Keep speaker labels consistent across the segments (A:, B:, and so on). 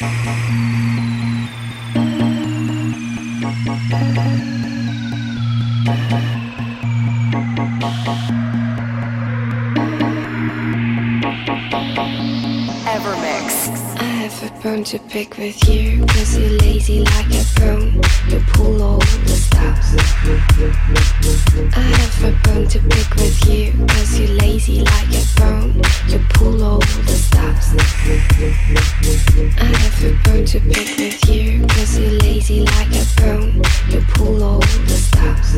A: Thank you. The stops. I have a bone to pick with you Cause you're lazy like a bone You pull all the stops. I have a bone to pick with you Cause you're lazy like a bone You pull all the stops.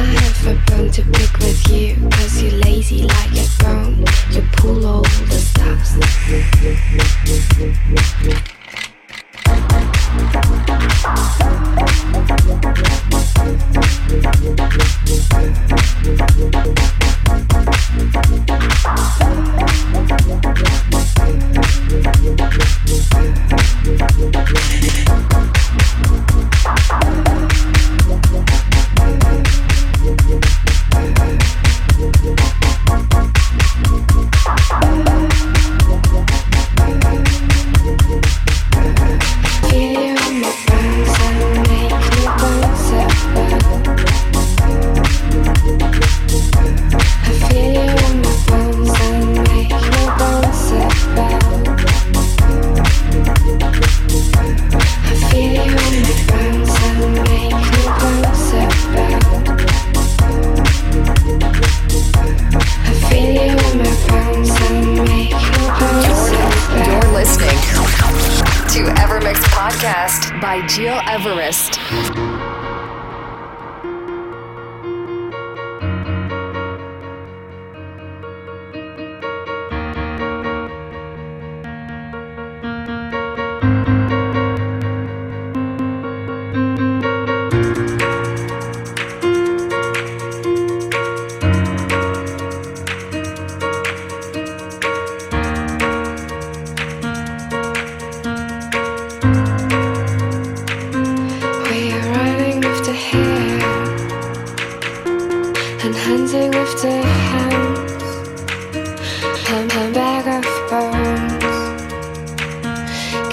A: I have a bone to pick with you Cause you're lazy like a bone You pull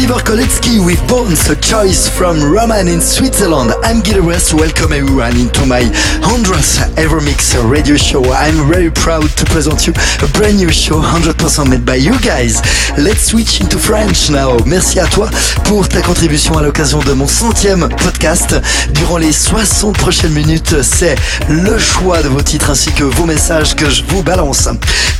B: Oliver Koletsky with Bones, a choice from Roman in Switzerland. I'm Everest. Welcome everyone into my 100th Evermix radio show. I'm very proud to present you a brand new show 100% made by you guys. Let's switch into French now. Merci à toi pour ta contribution à l'occasion de mon centième podcast. Durant les 60 prochaines minutes, c'est le choix de vos titres ainsi que vos messages que je vous balance.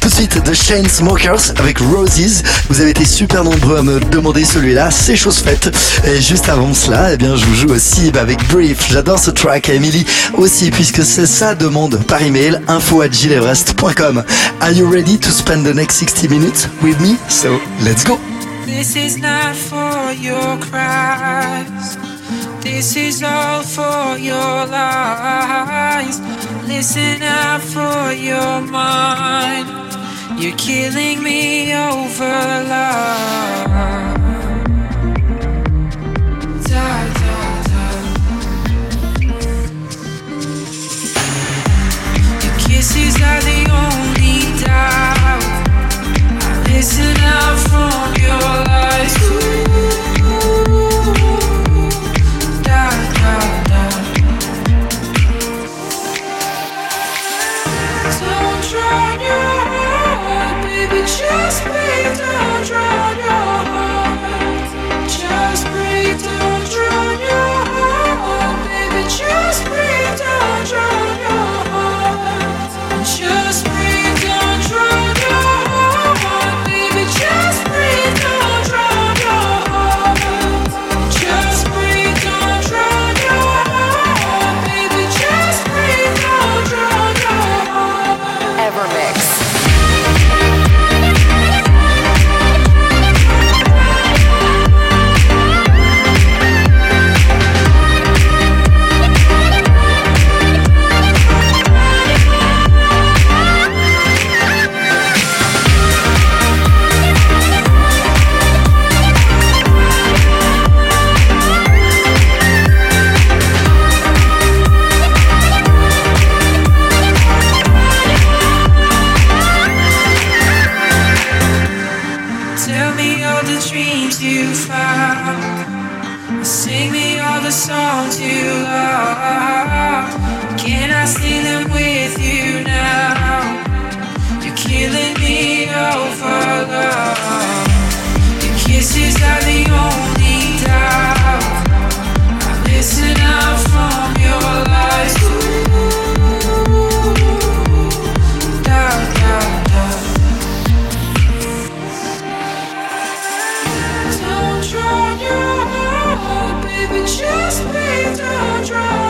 B: Tout de suite, The Smokers avec Roses. Vous avez été super nombreux à me demander celui-là, c'est chose faite. Et juste avant cela, eh je vous joue aussi avec Brief. J'adore ce track Emily aussi, puisque c'est sa demande par email info at Are you ready to spend the next 60 minutes with me? So, let's go!
C: This is not for your cries. This is all for your lies. Listen out for your mind. You're killing me over love.
D: to try.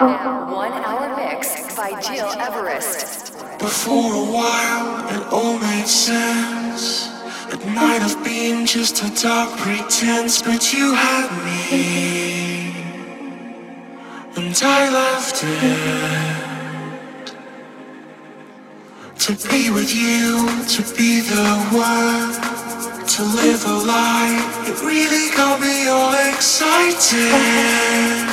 D: Now, one hour mix by Gil Everest.
E: But for a while, it all made sense. It might have been just a dark pretense, but you had me. And I loved it. To be with you, to be the one, to live a life. It really got me all excited.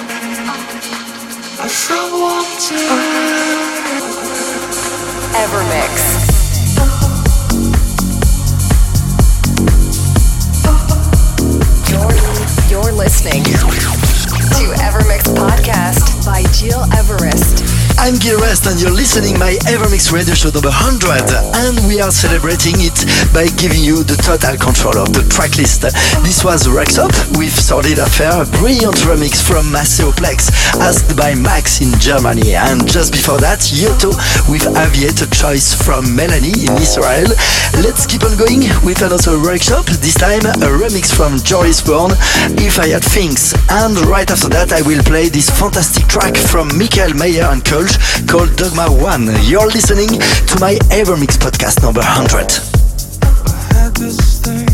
D: Listening to Evermix Podcast by Gil Everest.
B: I'm Gil Rest and you're listening my Evermix radio show number 100 and we are celebrating it by giving you the total control of the track list. This was Rex Up with Solid Affair, a brilliant remix from Maceo Plex asked by Max in Germany and just before that Yotto with Aviator choice from Melanie in Israel. Let's keep on going with another workshop, this time a remix from Joris Voorn, If I Had Things and right after that I will play this fantastic track from Michael Mayer and Called Dogma 1. You're listening to my Evermix podcast number 100.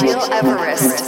D: Gil Everest.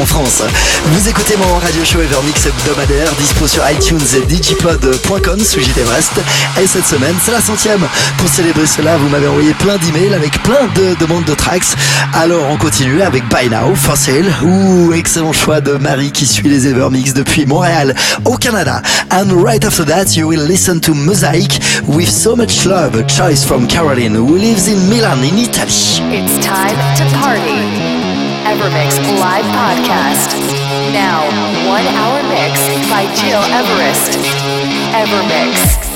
B: En France. Vous écoutez mon radio show Evermix hebdomadaire, dispo sur iTunes et digipod.com sous JT Brest. Et cette semaine, c'est la centième. Pour célébrer cela, vous m'avez envoyé plein d'emails avec plein de demandes de tracks. Alors on continue avec By Now, Fossil, ou excellent choix de Marie qui suit les Evermix depuis Montréal au Canada. And right after that, you will listen to Mosaic with So Much Love, a choice from Caroline, who lives in Milan in Italy.
D: It's time to party. Evermix live podcast. Now, one hour mix by
F: Gil Everest.
D: Evermix.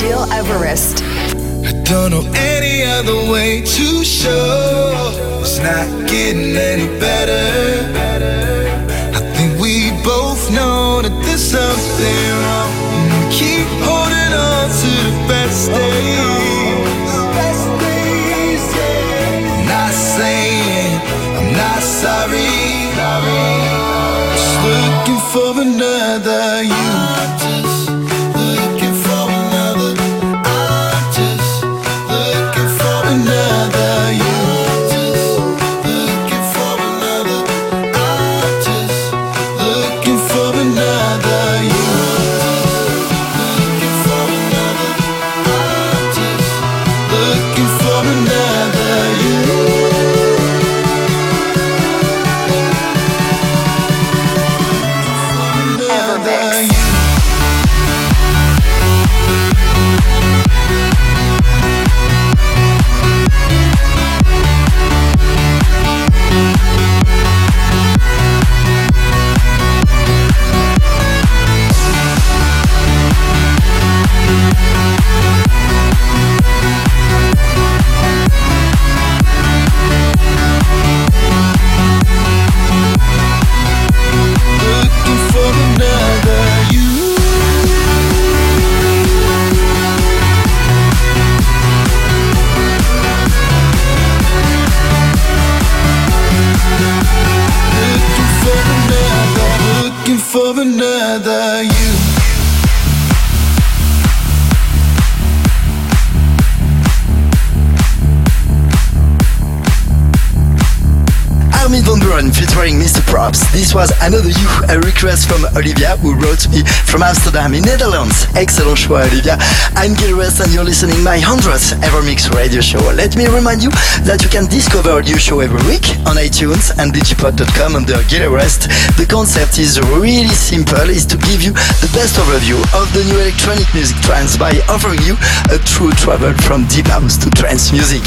D: Gil Everest.
F: I don't know any other way to show it's not getting any better. I think we both know that there's something wrong. We keep holding on to the best days. I'm Not saying I'm not sorry. Just looking for another you.
B: Featuring Mr. Probz. This was Another You, a request from Olivia who wrote me from Amsterdam in Netherlands. Excellent show, Olivia. I'm Gil Everest and you're listening my 100th Evermix radio show. Let me remind you that you can discover a new show every week on iTunes and digipod.com under Gil Everest. The concept is really simple, is to give you the best overview of the new electronic music trends by offering you a true travel from deep house to trance music.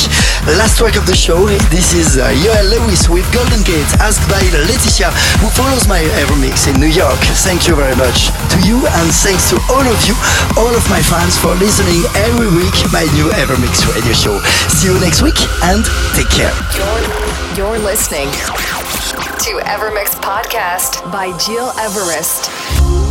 B: Last track of the show, this is uh, Yoel Lewis with Golden Gate, asked by Leticia, who follows my Evermix in New York. Thank you very much to you, and thanks to all of you, all of my fans, for listening every week my new Evermix radio show. See you next week, and take care.
D: You're, you're listening to Evermix Podcast by Gil Everest.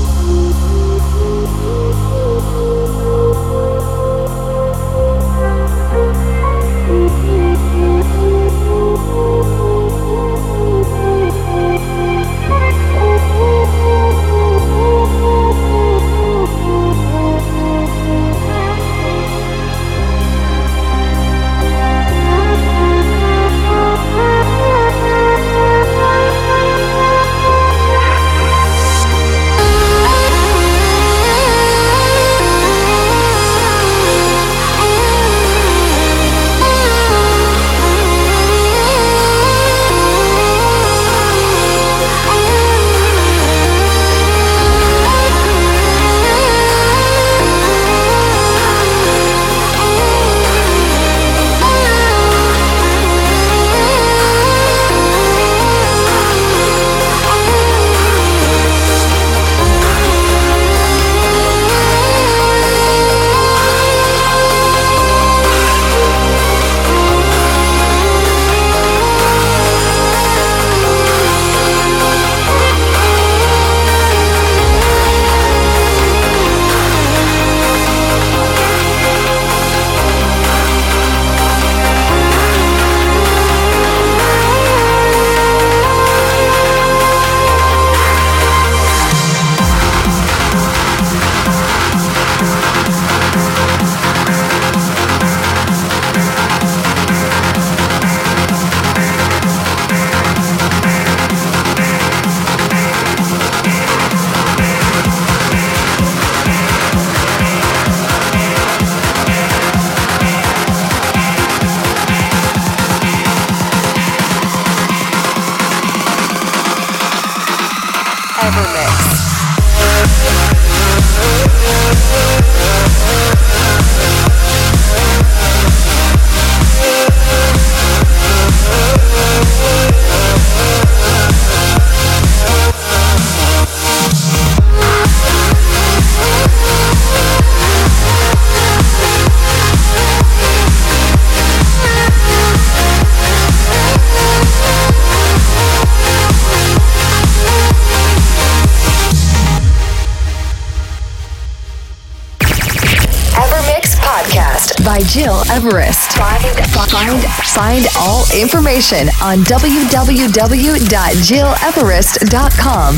D: Everest. Find, find, find all information on www.gileverest.com.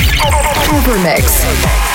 D: Evermix.